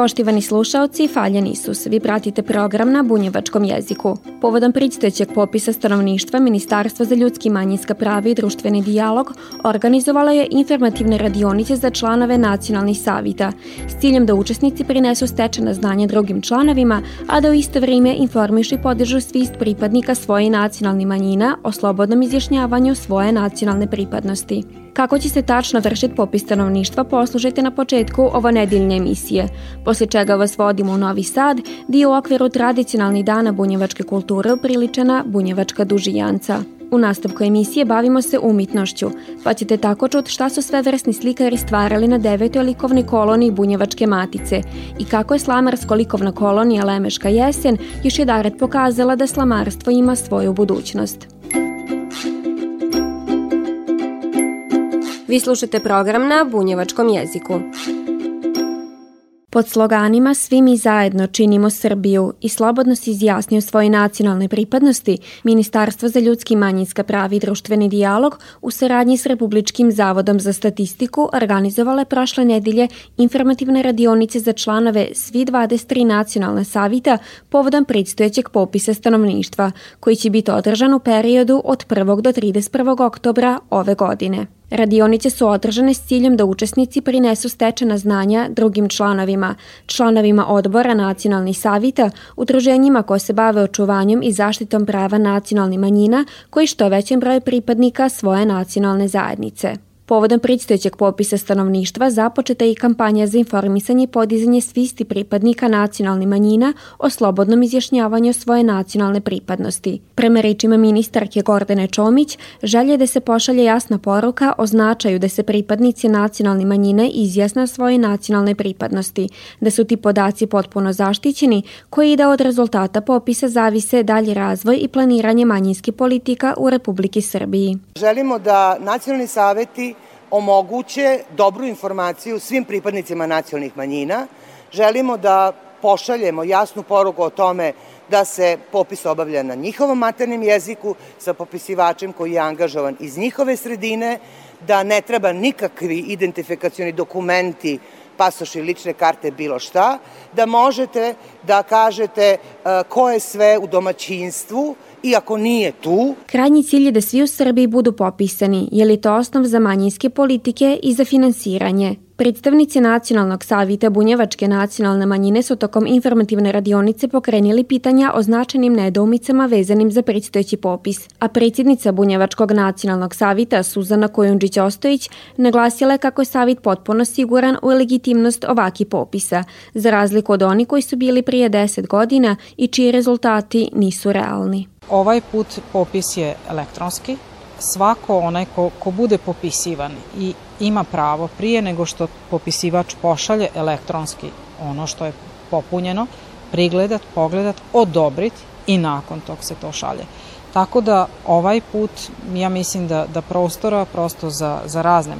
Poštivani slušaoci, Faljan Isus, vi pratite program na bunjevačkom jeziku. Povodom predstojećeg popisa stanovništva, Ministarstvo za ljudski manjinska prava i društveni dijalog organizovalo je informativne radionice za članove nacionalnih savita s ciljem da učesnici prinesu stečena znanja drugim članovima, a da u isto vrijeme informišu i podižu svist pripadnika svoje nacionalnih manjina o slobodnom izjašnjavanju svoje nacionalne pripadnosti. Kako će se tačno vršiti popis stanovništva poslušajte na početku ovo nedeljne emisije, posle čega vas vodimo u Novi Sad, dio u okviru tradicionalnih dana bunjevačke kulture upriličena Bunjevačka dužijanca. U nastavku emisije bavimo se umitnošću, pa ćete tako čuti šta su sve vrsni slikari stvarali na devetoj likovnoj koloniji Bunjevačke matice i kako je slamarsko likovna kolonija Lemeška jesen još je daret pokazala da slamarstvo ima svoju budućnost. Vi slušate program na bunjevačkom jeziku. Pod sloganima Svi mi zajedno činimo Srbiju i slobodno se izjasnio svoje nacionalne pripadnosti, Ministarstvo za ljudski manjinska prava i društveni dijalog u saradnji s Republičkim zavodom za statistiku organizovala je prošle nedelje informativne radionice za članove svi 23 nacionalne savita povodom predstojećeg popisa stanovništva, koji će biti održan u periodu od 1. do 31. oktobra ove godine. Radionice su održane s ciljem da učesnici prinesu stečena znanja drugim članovima, članovima odbora nacionalnih savita, udruženjima koje se bave očuvanjem i zaštitom prava nacionalnih manjina koji što većem broju pripadnika svoje nacionalne zajednice. Povodom predstojećeg popisa stanovništva započeta je i kampanja za informisanje i podizanje svisti pripadnika nacionalnih manjina o slobodnom izjašnjavanju svoje nacionalne pripadnosti. Prema rečima ministarke Gordane Čomić, želje da se pošalje jasna poruka o značaju da se pripadnici nacionalne manjine izjasne svoje nacionalne pripadnosti, da su ti podaci potpuno zaštićeni, koji da od rezultata popisa zavise dalji razvoj i planiranje manjinske politika u Republiki Srbiji. Želimo da nacionalni saveti omoguće dobru informaciju svim pripadnicima nacionalnih manjina. Želimo da pošaljemo jasnu poruku o tome da se popis obavlja na njihovom maternim jeziku sa popisivačem koji je angažovan iz njihove sredine, da ne treba nikakvi identifikacioni dokumenti pasoši, lične karte, bilo šta, da možete da kažete e, ko je sve u domaćinstvu, iako nije tu. Krajnji cilj je da svi u Srbiji budu popisani, je li to osnov za manjinske politike i za finansiranje. Predstavnici Nacionalnog savita Bunjevačke nacionalne manjine su tokom informativne radionice pokrenili pitanja o značajnim nedoumicama vezanim za predstojeći popis, a predsjednica Bunjevačkog nacionalnog savita Suzana Kojundžić-Ostojić naglasila je kako je savit potpuno siguran u legitimnost ovaki popisa, za razliku od oni koji su bili prije 10 godina i čiji rezultati nisu realni. Ovaj put popis je elektronski, svako onaj ko, ko bude popisivan i ima pravo prije nego što popisivač pošalje elektronski ono što je popunjeno, prigledat, pogledat, odobrit i nakon tog se to šalje. Tako da ovaj put ja mislim da, da prostora prosto za, za razne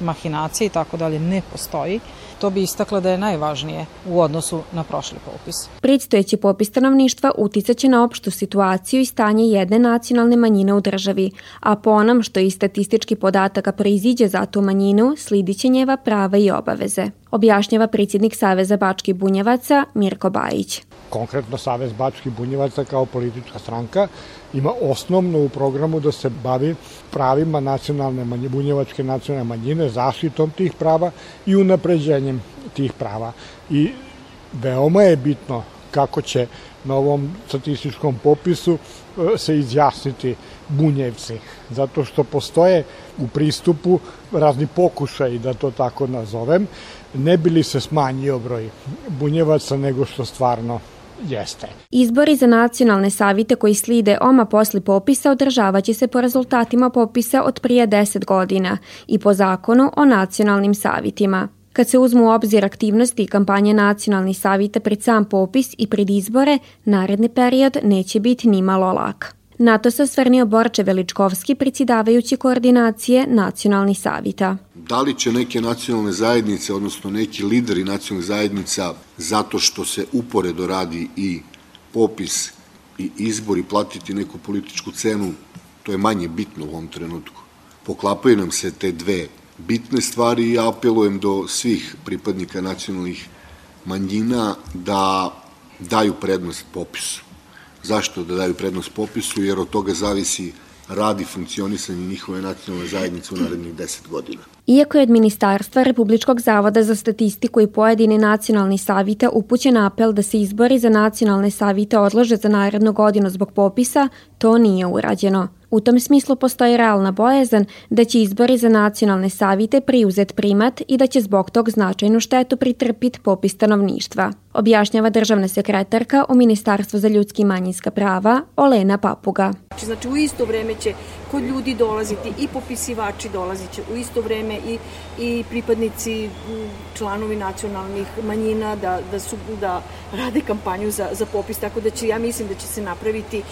mahinacije i tako dalje ne postoji. To bi istakla da je najvažnije u odnosu na prošli popis. Predstojeći popis stanovništva uticaće na opštu situaciju i stanje jedne nacionalne manjine u državi, a po onom što iz statistički podataka proiziđe za tu manjinu, slidiće njeva prava i obaveze. Objašnjava predsjednik Saveza Bačkih bunjevaca Mirko Bajić. Konkretno Savez Bačkih bunjevaca kao politička stranka ima osnovno u programu da se bavi pravima nacionalne manje, bunjevačke nacionalne manjine, zaštitom tih prava i unapređenjem tih prava. I veoma je bitno kako će na ovom statističkom popisu e, se izjasniti bunjevci, zato što postoje u pristupu razni pokušaj, da to tako nazovem, ne bili se smanjio broj bunjevaca nego što stvarno jeste. Izbori za nacionalne savite koji slide oma posli popisa održavaće se po rezultatima popisa od prije 10 godina i po zakonu o nacionalnim savitima. Kad se uzmu u obzir aktivnosti i kampanje nacionalnih savita pred sam popis i pred izbore, naredni period neće biti ni malo lak. Na to se osvrnio Borče Veličkovski, predsjedavajući koordinacije nacionalnih savita. Da li će neke nacionalne zajednice, odnosno neki lideri nacionalnih zajednica, zato što se uporedo radi i popis i izbori platiti neku političku cenu, to je manje bitno u ovom trenutku. Poklapaju nam se te dve bitne stvari i apelujem do svih pripadnika nacionalnih manjina da daju prednost popisu. Zašto da daju prednost popisu? Jer od toga zavisi radi funkcionisanje njihove nacionalne zajednice u narednih 10 godina. Iako je od Ministarstva Republičkog zavoda za statistiku i pojedini nacionalni savita upućen apel da se izbori za nacionalne savite odlože za narednu godinu zbog popisa, to nije urađeno. U tom smislu postoji realna bojazan da će izbori za nacionalne savite priuzet primat i da će zbog tog značajnu štetu pritrpit popis stanovništva, objašnjava državna sekretarka u Ministarstvu za ljudski i manjinska prava Olena Papuga. Znači u isto vreme će kod ljudi dolaziti i popisivači dolazit će u isto vreme i, i pripadnici članovi nacionalnih manjina da, da, su, da rade kampanju za, za popis, tako da će, ja mislim da će se napraviti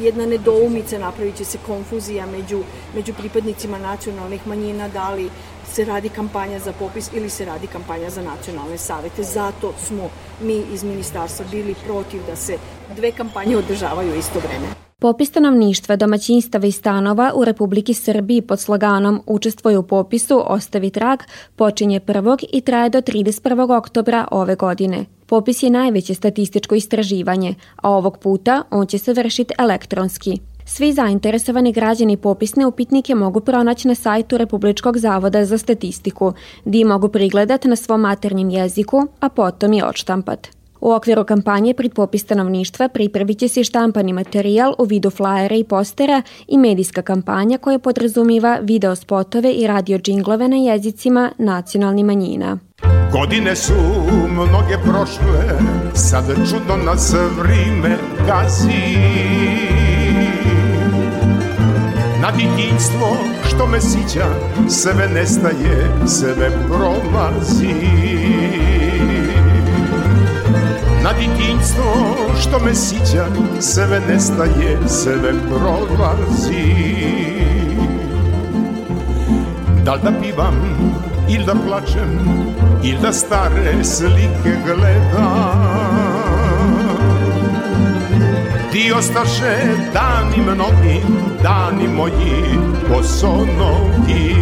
jedna nedoumica, napravit će se konfuzija među, među pripadnicima nacionalnih manjina, da li se radi kampanja za popis ili se radi kampanja za nacionalne savete. Zato smo mi iz ministarstva bili protiv da se dve kampanje održavaju isto vreme. Popis stanovništva, domaćinstava i stanova u Republiki Srbiji pod sloganom Učestvuju u popisu, ostavi trag, počinje 1. i traje do 31. oktobra ove godine. Popis je najveće statističko istraživanje, a ovog puta on će se vršiti elektronski. Svi zainteresovani građani popisne upitnike mogu pronaći na sajtu Republičkog zavoda za statistiku, gdje mogu prigledati na svom maternjem jeziku, a potom i odštampat. U okviru kampanje pred popis stanovništva pripravit će se štampani materijal u vidu flajera i postera i medijska kampanja koja podrazumiva video spotove i radio džinglove na jezicima nacionalnih manjina. Godine su mnoge prošle, sad čudno nas vrime gazi. Na ditinstvo što me sića, sve nestaje, sve prolazi. Na ditinstvo što me sića Sve nestaje, sve prolazi Da li da pivam ili da plačem Ili da stare slike gledam Ti ostaše dani mnogi Dani moji bosonogi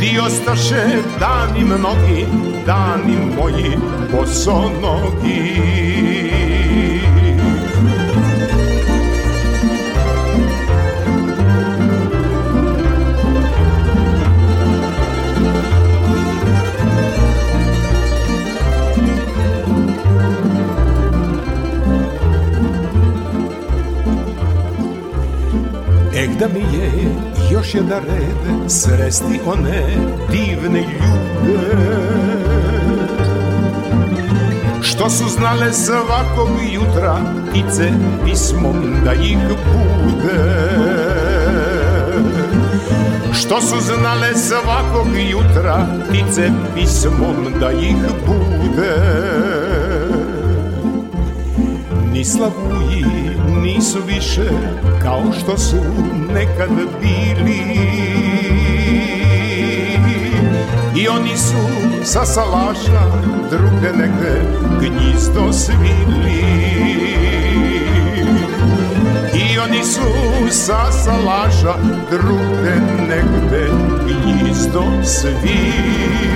Ti. Ostaše dani mnogi, dani moji bosonogi Eh da mi je još jedan red sresti one divne ljude. Što su znale svakog jutra ptice pismom da ih bude. Što su znale svakog jutra ptice pismom da ih bude. Ni slavuji nisu više kao što su nekad bili. I oni su sa salaša druge negde gnjizdo svili. I oni su sa salaša druge negde gnjizdo svili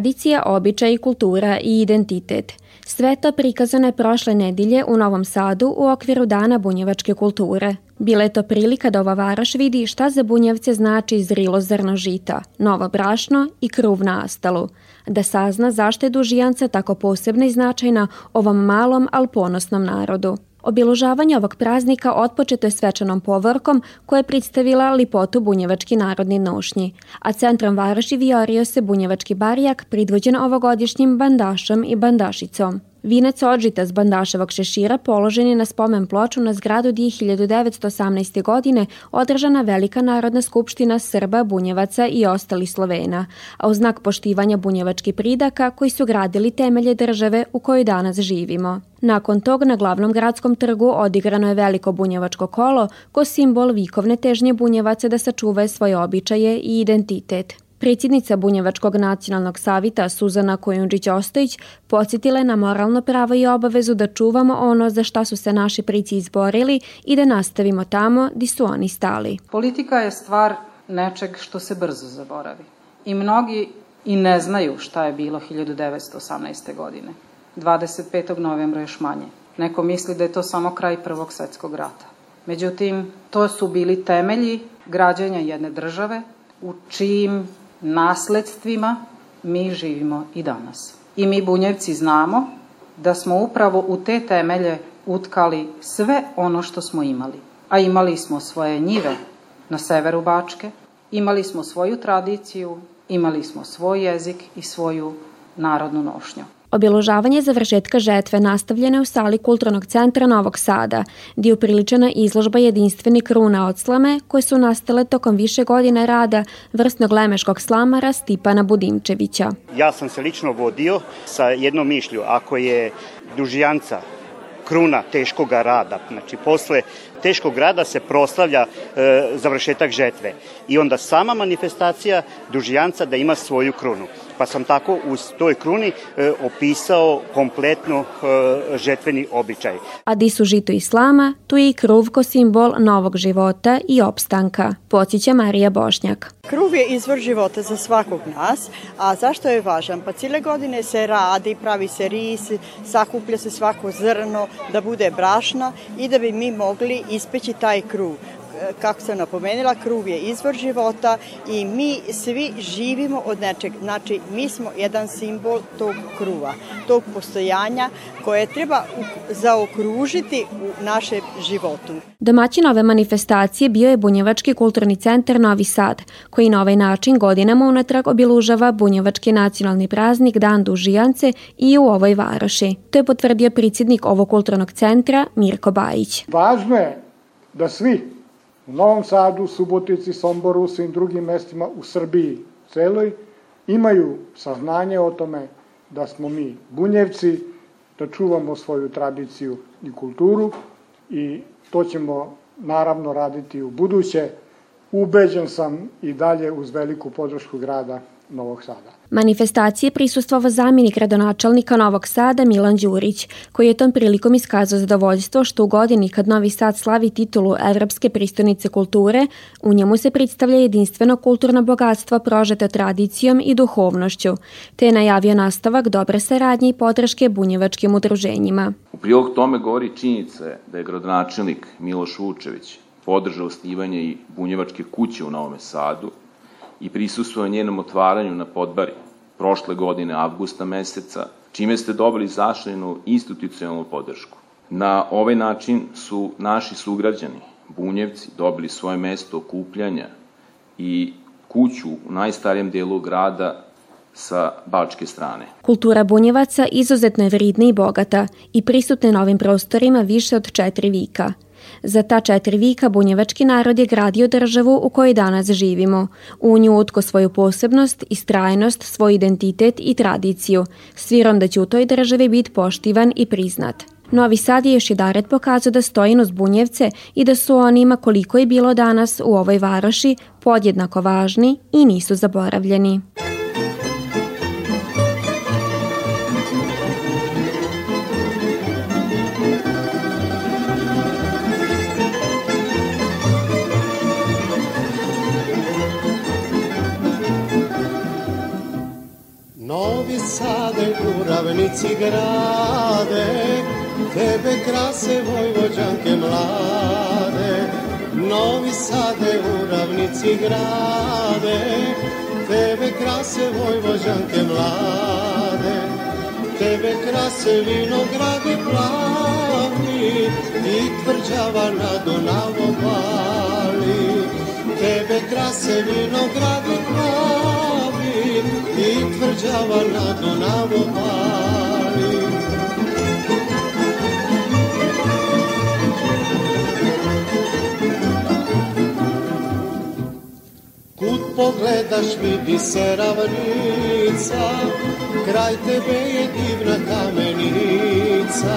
Tradicija, običaj, kultura i identitet. Sve to prikazano je prošle nedilje u Novom Sadu u okviru Dana bunjevačke kulture. Bila je to prilika da ova varoš vidi šta za bunjevce znači zrilo zrno žita, novo brašno i kruv na astalu. Da sazna zašto je dužijanca tako posebna i značajna ovom malom, al ponosnom narodu. Obilužavanje ovog praznika otpočeto je svečanom povorkom koja je predstavila lipotu bunjevački narodni nošnji, a centrom Varoši viorio se bunjevački barijak pridvođen ovogodišnjim bandašom i bandašicom. Vinac odžita s bandaševog šešira položen je na spomen ploču na zgradu gdje 1918. godine održana Velika narodna skupština Srba, Bunjevaca i ostali Slovena, a u znak poštivanja bunjevačkih pridaka koji su gradili temelje države u kojoj danas živimo. Nakon tog na glavnom gradskom trgu odigrano je veliko bunjevačko kolo ko simbol vikovne težnje bunjevaca da sačuvaju svoje običaje i identitet. Predsjednica Bunjevačkog nacionalnog savita Suzana Kojundžić-Ostojić podsjetila je na moralno pravo i obavezu da čuvamo ono za šta su se naši prici izborili i da nastavimo tamo di su oni stali. Politika je stvar nečeg što se brzo zaboravi. I mnogi i ne znaju šta je bilo 1918. godine. 25. novembra još manje. Neko misli da je to samo kraj Prvog svetskog rata. Međutim, to su bili temelji građanja jedne države u čijim nasledstvima mi živimo i danas. I mi bunjevci znamo da smo upravo u te temelje utkali sve ono što smo imali. A imali smo svoje njive na severu Bačke, imali smo svoju tradiciju, imali smo svoj jezik i svoju narodnu nošnju. Objeložavanje završetka žetve nastavljene u sali Kulturnog centra Novog Sada, gdje je upriličena izložba jedinstveni kruna od slame koje su nastale tokom više godine rada vrstnog lemeškog slamara Stipana Budimčevića. Ja sam se lično vodio sa jednom mišlju, ako je dužijanca kruna teškog rada. Znači, posle teškog rada se proslavlja e, završetak žetve. I onda sama manifestacija dužijanca da ima svoju krunu pa sam tako u toj kruni e, opisao kompletno e, žetveni običaj. A di su žito islama, tu je i kruv ko simbol novog života i opstanka, podsjeća Marija Bošnjak. Kruv je izvor života za svakog nas, a zašto je važan? Pa cijele godine se radi, pravi se ris, sakuplja se svako zrno da bude brašna i da bi mi mogli ispeći taj kruv kako sam napomenula, kruv je izvor života i mi svi živimo od nečeg. Znači, mi smo jedan simbol tog kruva, tog postojanja koje treba zaokružiti u našem životu. Domaćin ove manifestacije bio je Bunjevački kulturni centar Novi Sad, koji na ovaj način godinama unatrag obilužava Bunjevački nacionalni praznik Dan Dužijance i u ovoj varoši. To je potvrdio predsjednik ovog kulturnog centra Mirko Bajić. Važno je da svi u Novom Sadu, Subotici, Somboru, svim drugim mestima u Srbiji celoj, imaju saznanje o tome da smo mi bunjevci, da čuvamo svoju tradiciju i kulturu i to ćemo naravno raditi u buduće. Ubeđen sam i dalje uz veliku podršku grada Novog Sada. Manifestacije prisustvova zamjenik gradonačelnika Novog Sada Milan Đurić, koji je tom prilikom iskazao zadovoljstvo što u godini kad Novi Sad slavi titulu Evropske pristonice kulture, u njemu se predstavlja jedinstveno kulturno bogatstvo prožete tradicijom i duhovnošću, te je najavio nastavak dobre saradnje i podrške bunjevačkim udruženjima. U prilog tome govori činjenica da je gradonačelnik Miloš Vučević podržao osnivanje i bunjevačke kuće u Novom Sadu, i prisustuo njenom otvaranju na podbari prošle godine, avgusta meseca, čime ste dobili zaštenu institucionalnu podršku. Na ovaj način su naši sugrađani, bunjevci, dobili svoje mesto okupljanja i kuću u najstarijem delu grada sa bačke strane. Kultura bunjevaca izuzetno je vridna i bogata i prisutna na ovim prostorima više od četiri vika – Za ta četiri vika bunjevački narod je gradio državu u kojoj danas živimo. U nju utko svoju posebnost, istrajnost, svoj identitet i tradiciju, svirom da će u toj državi biti poštivan i priznat. Novi Sad je još daret pokazao da stoji uz Bunjevce i da su onima koliko je bilo danas u ovoj varoši podjednako važni i nisu zaboravljeni. Kuravnici grade, tebe krase vojvođanke mlade. Novi sade, uravnici grade, tebe krase vojvođanke mlade. Tebe krase vinogradi plavi i tvrđava na Dunavu pali. Tebe krase vinogradi i tvrđava na Dunavu pali. Kud pogledaš vidi se ravnica, kraj tebe je divna kamenica.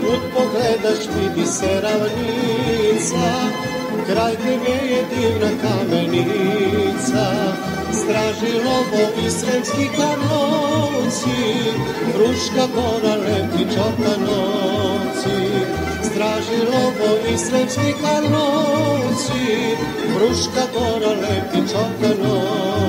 Kud pogledaš vidi se ravnica, kraj tebe je divna kamenica. Straži lobo i sremski karlovci, Fruška gora leti čotanovci. Straži lobo i sremski karlovci, Fruška gora leti čotanovci.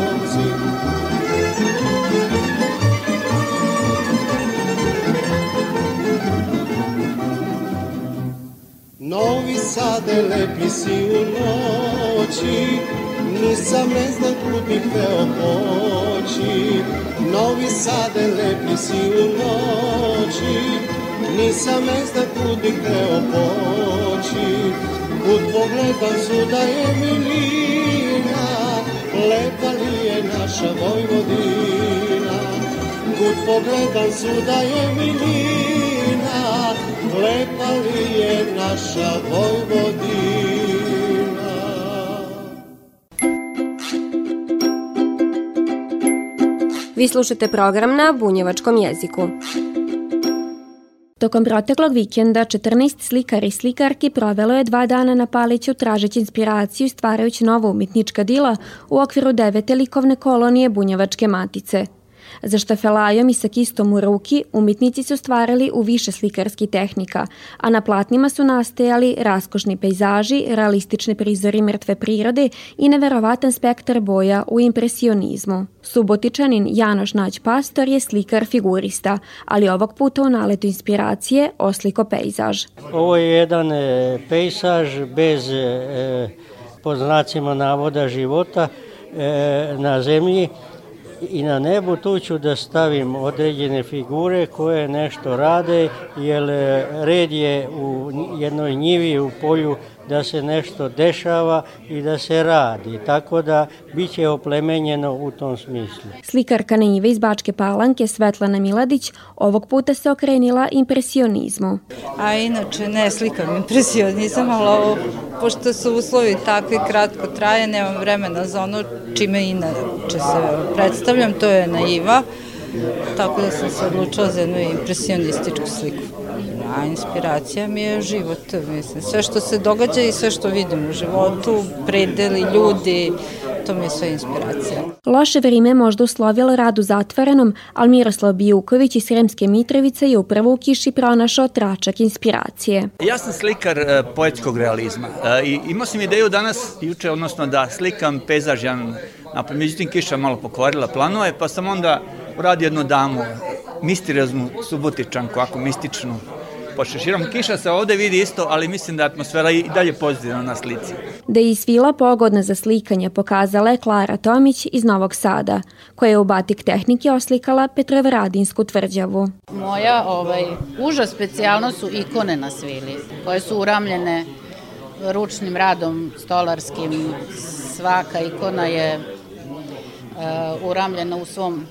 Novi Sade lepi si u noći, nisam ne znam kud bih teo poći. Novi Sade lepi si u noći, nisam ne znam kud bih teo poći. Kud pogledam suda je milina, lepa li je naša Vojvodina. Kud pogledam suda je milina, lepa li je naša Vojvodina. Vi slušate program na bunjevačkom jeziku. Tokom proteklog vikenda 14 slikara i slikarki provelo je dva dana na Paliću tražeći inspiraciju i stvarajući novo umetnička dila u okviru devete likovne kolonije Bunjevačke matice – Za štafelajom i sa kistom u ruki umetnici su stvarali u više slikarskih tehnika, a na platnima su nastajali raskošni pejzaži, realistični prizori mrtve prirode i neverovatan spektar boja u impresionizmu. Subotičanin Janoš Nać Pastor je slikar figurista, ali ovog puta u naletu inspiracije osliko pejzaž. Ovo je jedan e, bez e, znacima navoda života e, na zemlji i na nebu tu ću da stavim određene figure koje nešto rade, jer e, red je u jednoj njivi u polju da se nešto dešava i da se radi, tako da bit će oplemenjeno u tom smislu. Slikarka njive iz Bačke Palanke Svetlana Miladić ovog puta se okrenila impresionizmu. A inače ne slikam impresionizam, ali ovo, pošto su uslovi takvi kratko traje, nemam vremena za ono čime inače se predstavljam, to je naiva, tako da sam se odlučila za jednu impresionističku sliku. A inspiracija mi je život, mislim, sve što se događa i sve što vidim u životu, predeli, ljudi, to mi je sve inspiracija. Loše vrime možda uslovilo rad u zatvorenom, ali Miroslav Bijuković iz Sremske Mitrovice je upravo u kiši pronašao tračak inspiracije. Ja sam slikar e, poetskog realizma e, i imao sam ideju danas, juče, odnosno da slikam pejzaž jedan Napred, međutim, kiša malo pokvarila planove, pa sam onda uradio jednu damu, misterioznu subotičanku, ako mističnu, pošeširom. Kiša se ovde vidi isto, ali mislim da je atmosfera i dalje pozitivna na slici. Da je svila pogodna za slikanje pokazala je Klara Tomić iz Novog Sada, koja je u batik tehnike oslikala Petrovaradinsku tvrđavu. Moja ovaj, uža specijalno su ikone na svili, koje su uramljene ručnim radom stolarskim. Svaka ikona je uh, uramljena u svom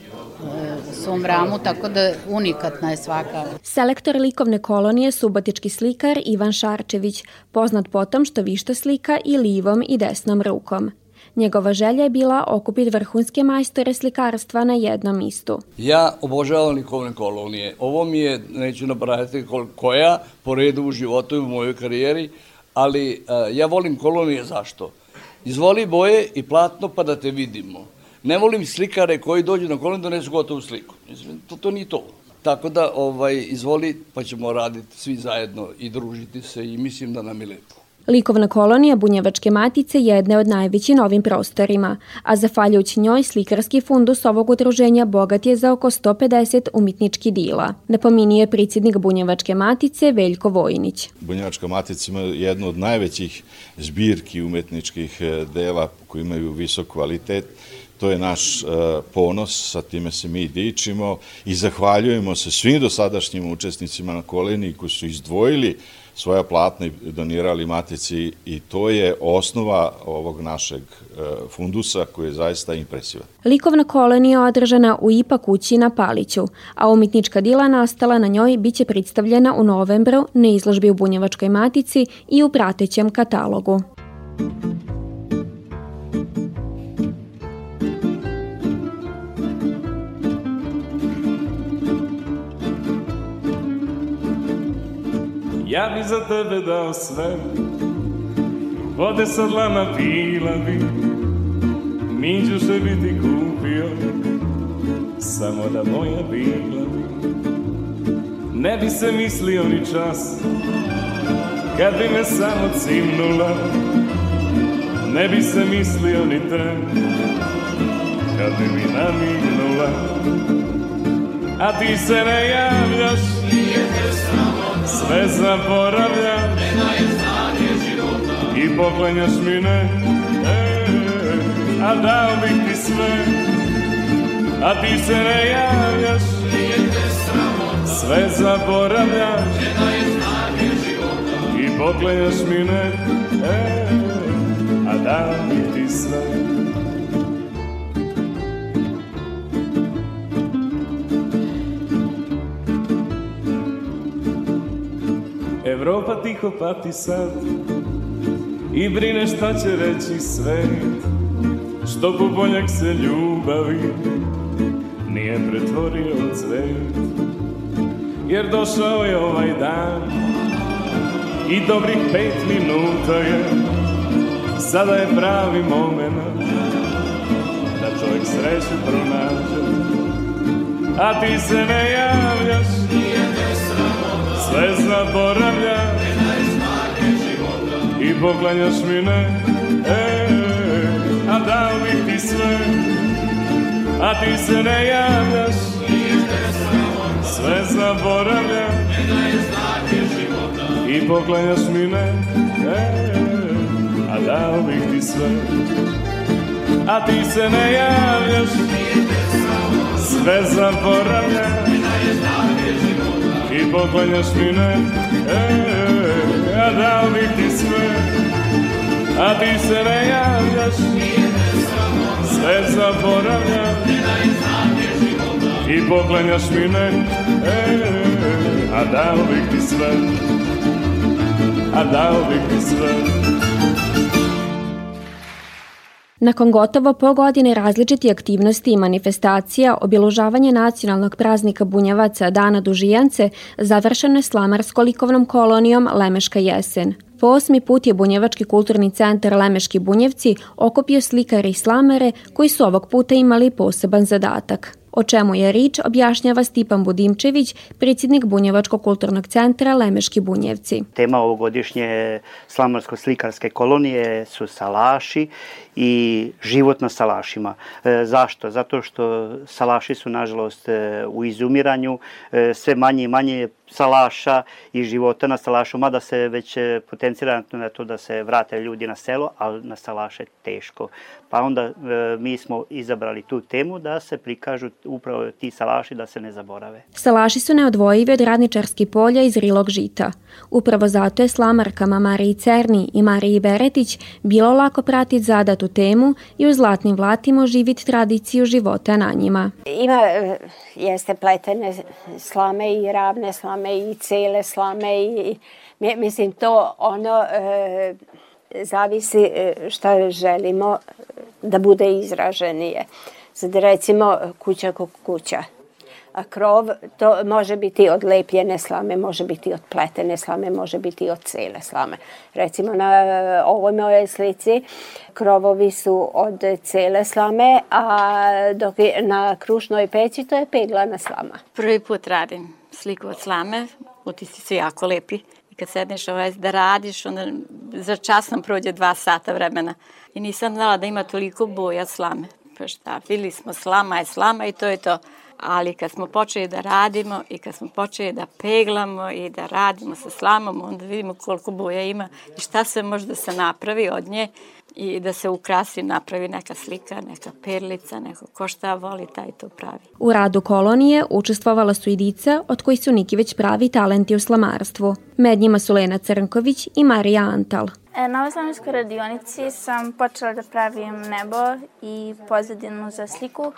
svom ramu, tako da unikatna je svaka. Selektor likovne kolonije subotički slikar Ivan Šarčević, poznat potom što višta slika i livom i desnom rukom. Njegova želja je bila okupiti vrhunske majstore slikarstva na jednom istu. Ja obožavam likovne kolonije. Ovo mi je, neću napraviti koja, po redu u životu i u mojoj karijeri, ali uh, ja volim kolonije zašto? Izvoli boje i platno pa da te vidimo Ne volim slikare koji dođu na kolon da donesu gotovu sliku. Mislim, to, to nije to. Tako da, ovaj, izvoli, pa ćemo raditi svi zajedno i družiti se i mislim da nam je lepo. Likovna kolonija Bunjevačke matice je jedna od najveći na ovim prostorima, a zafaljujući njoj slikarski fundus ovog udruženja bogat je za oko 150 umetnički dila. Napominije predsjednik Bunjevačke matice Veljko Vojnić. Bunjevačka matica ima jednu od najvećih zbirki umetničkih eh, dela koji imaju visok kvalitet To je naš uh, ponos, sa time se mi dičimo i zahvaljujemo se svim dosadašnjim učesnicima na koleni koji su izdvojili svoja platna i donirali matici i to je osnova ovog našeg uh, fundusa koji je zaista impresivan. Likovna kolonija održana u IPA kući na Paliću, a umetnička dila nastala na njoj biće predstavljena u novembru na izložbi u Bunjevačkoj matici i u pratećem katalogu. Ja bi za tebe dao sve. Vode sa dlana pila bi Minđuše bi ti kupio Samo da moja bila bi. Ne bi se mislio ni čas Kad bi me samo cimnula. Ne bi se mislio ni tren Kad bi mi namignula. A ti se ne javljaš Sve zaboravljam. I poklanjaš mi ne. E, A dao bih ti sve. A ti se ne javljaš. Sve zaboravljam. I poklanjaš mi ne. E, A dao bih ti sve Evropa tiho pati sad I brine šta će reći svet Što pupoljak se ljubavi Nije pretvorio u cvet. Jer došao je ovaj dan I dobrih pet minuta je. Sada je pravi moment Da čovjek sreću pronađe. A ti se ne javljaš sve zaboravljam I poklanjaš mi ne. E, A dao bih ti sve A ti se ne javljaš. Sve zaboravljam I poklanjaš mi ne. E, A dao bih ti sve A ti se ne javljaš. Sve zaboravljam i poklanjaš mi ne. E, a dao bih ti sve. A ti se ne javljaš. Sve zaboravljam i poklanjaš mi ne. E, a dao bih ti sve. A dao bih ti sve Nakon gotovo po godine različiti aktivnosti i manifestacija, obilužavanje nacionalnog praznika Bunjevaca Dana Dužijance završeno je slamarsko-likovnom kolonijom Lemeška jesen. Po osmi put je Bunjevački kulturni centar Lemeški Bunjevci okupio slikare i slamere koji su ovog puta imali poseban zadatak. O čemu je rič objašnjava Stipan Budimčević, predsjednik Bunjevačkog kulturnog centra Lemeški Bunjevci. Tema ovogodišnje slamarsko-slikarske kolonije su salaši i život na salašima. E, zašto? Zato što salaši su nažalost e, u izumiranju, e, sve manje i manje salaša i života na salašu, mada se već e, potencira na to da se vrate ljudi na selo, ali na salaše teško. Pa onda e, mi smo izabrali tu temu da se prikažu upravo ti salaši da se ne zaborave. Salaši su neodvojivi od radničarskih polja iz rilog žita. Upravo zato je slamarkama Mariji Cerni i Mariji Beretić bilo lako pratiti zadatu temu i u zlatnim vlatima oživiti tradiciju života na njima. Ima, e, jeste pletene slame i ravne slame i cele slame i mislim to ono e, zavisi e, šta želimo da bude izraženije. Sad recimo kuća kog kuća. A krov to može biti od lepljene slame, može biti od pletene slame, može biti od cele slame. Recimo na ovoj mojoj slici krovovi su od cele slame, a dok je na krušnoj peći to je peglana slama. Prvi put radim sliku od slame, utisci su jako lepi. I kad sedneš ovaj da radiš, onda za čas nam prođe dva sata vremena. I nisam znala da ima toliko boja slame. Pa šta, bili smo slama je slama i to je to. Ali kad smo počeli da radimo i kad smo počeli da peglamo i da radimo sa slamom, onda vidimo koliko boja ima i šta sve može da se napravi od nje i da se ukrasi, napravi neka slika, neka perlica, neko ko šta voli, taj to pravi. U radu kolonije učestvovala su i dica od koji su Niki već pravi talenti u slamarstvu. Med njima su Lena Crnković i Marija Antal. E, na ovoj slamarskoj radionici sam počela da pravim nebo i pozadinu za sliku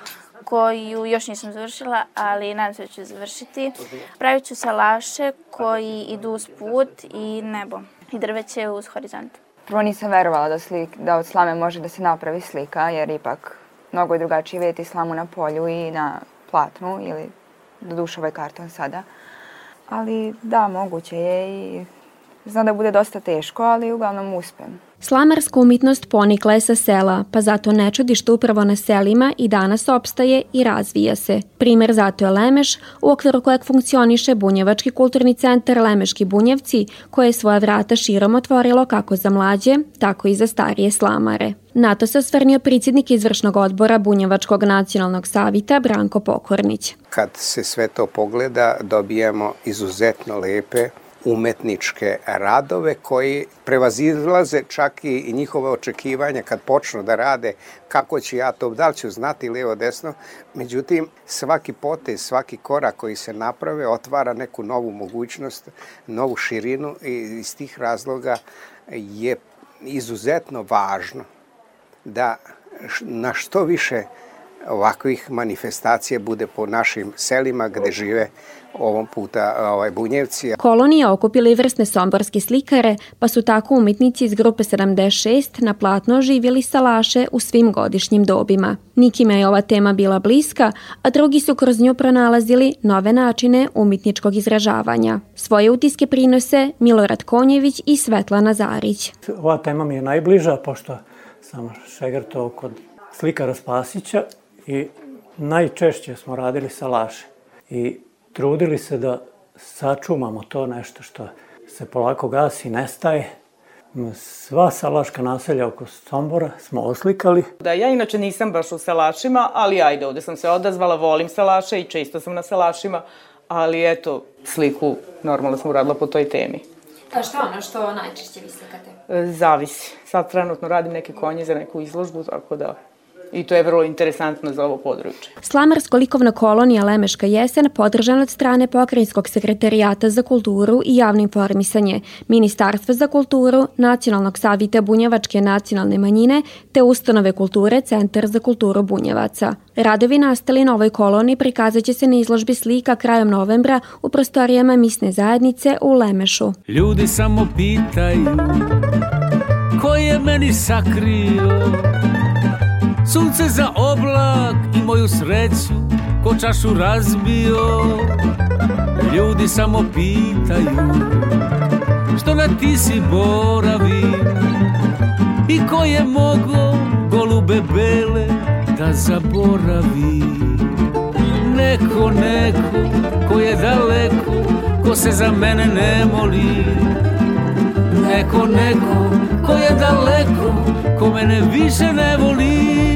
koju još nisam završila, ali nadam se da ću završiti. Pravit ću salaše koji idu uz put i nebo i drveće uz horizont. Prvo nisam verovala da, slik, da od slame može da se napravi slika, jer ipak mnogo je drugačije vidjeti slamu na polju i na platnu ili do duše ovaj karton sada. Ali da, moguće je i Zna da bude dosta teško, ali uglavnom uspem. Slamarska umetnost ponikla je sa sela, pa zato ne čudi što upravo na selima i danas opstaje i razvija se. Primer zato je Lemeš, u okviru kojeg funkcioniše Bunjevački kulturni centar Lemeški Bunjevci, koje je svoja vrata širom otvorilo kako za mlađe, tako i za starije slamare. Na to se osvrnio predsjednik izvršnog odbora Bunjevačkog nacionalnog savita Branko Pokornić. Kad se sve to pogleda, dobijamo izuzetno lepe umetničke radove koji prevazilaze čak i njihove očekivanja kad počnu da rade kako ću ja to, da li ću znati lijevo desno. Međutim, svaki potez, svaki korak koji se naprave otvara neku novu mogućnost, novu širinu i iz tih razloga je izuzetno važno da na što više ovakvih manifestacija bude po našim selima gde žive ovom puta ovaj, bunjevci. Kolonija okupila i vrsne somborske slikare, pa su tako umetnici iz grupe 76 na platno živjeli salaše u svim godišnjim dobima. Nikime je ova tema bila bliska, a drugi su kroz nju pronalazili nove načine umetničkog izražavanja. Svoje utiske prinose Milorad Konjević i Svetlana Zarić. Ova tema mi je najbliža, pošto sam šegrto kod slikara Spasića i najčešće smo radili salaše. I trudili se da sačuvamo to nešto što se polako gasi, nestaje. Sva salaška naselja oko Sombora smo oslikali. Da, ja inače nisam baš u salašima, ali ajde, ovde sam se odazvala, volim salaše i često sam na salašima, ali eto, sliku normalno sam uradila po toj temi. A šta ono što najčešće vi slikate? E, zavisi. Sad trenutno radim neke konje za neku izložbu, tako da i to je vrlo interesantno za ovo područje. Slamarsko-likovna kolonija Lemeška jesen podržana od strane Pokrajinskog sekretarijata za kulturu i javno informisanje, Ministarstva za kulturu, Nacionalnog savita Bunjevačke nacionalne manjine te Ustanove kulture Centar za kulturu Bunjevaca. Radovi nastali na ovoj koloniji prikazat će se na izložbi slika krajem novembra u prostorijama misne zajednice u Lemešu. Ljudi samo pitaju ko je meni sakrio Sunce za oblak i moju sreću ko čašu razbio. Ljudi samo pitaju što na ti si boravi? I ko je mogo golube bele da zaboravi? Neko, neko ko je daleko ko se za mene ne moli. Neko, neko ko je daleko ko mene više ne voli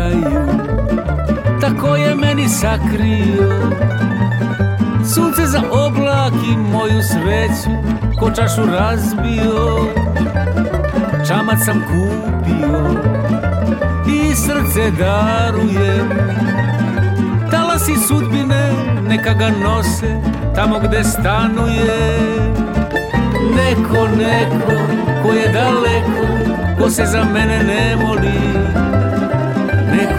Pitaju Tako je meni sakrio. Sunce za oblak i moju sreću Ko čašu razbio. Čamac sam kupio I srce darujem. Talasi sudbine neka ga nose Tamo gde stanuje. Neko, neko ko je daleko Ko se za mene ne moli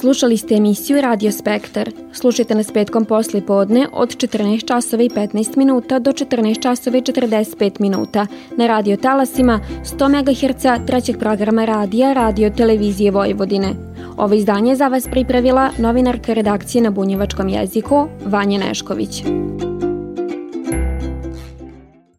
Slušali ste emisiju Radio Spektar. Slušajte nas petkom posle podne od 14 časova i 15 minuta do 14 časova i 45 minuta na radio talasima 100 MHz trećeg programa radija Radio Televizije Vojvodine. Ovo izdanje za vas pripravila novinarka redakcije na bunjevačkom jeziku Vanja Nešković.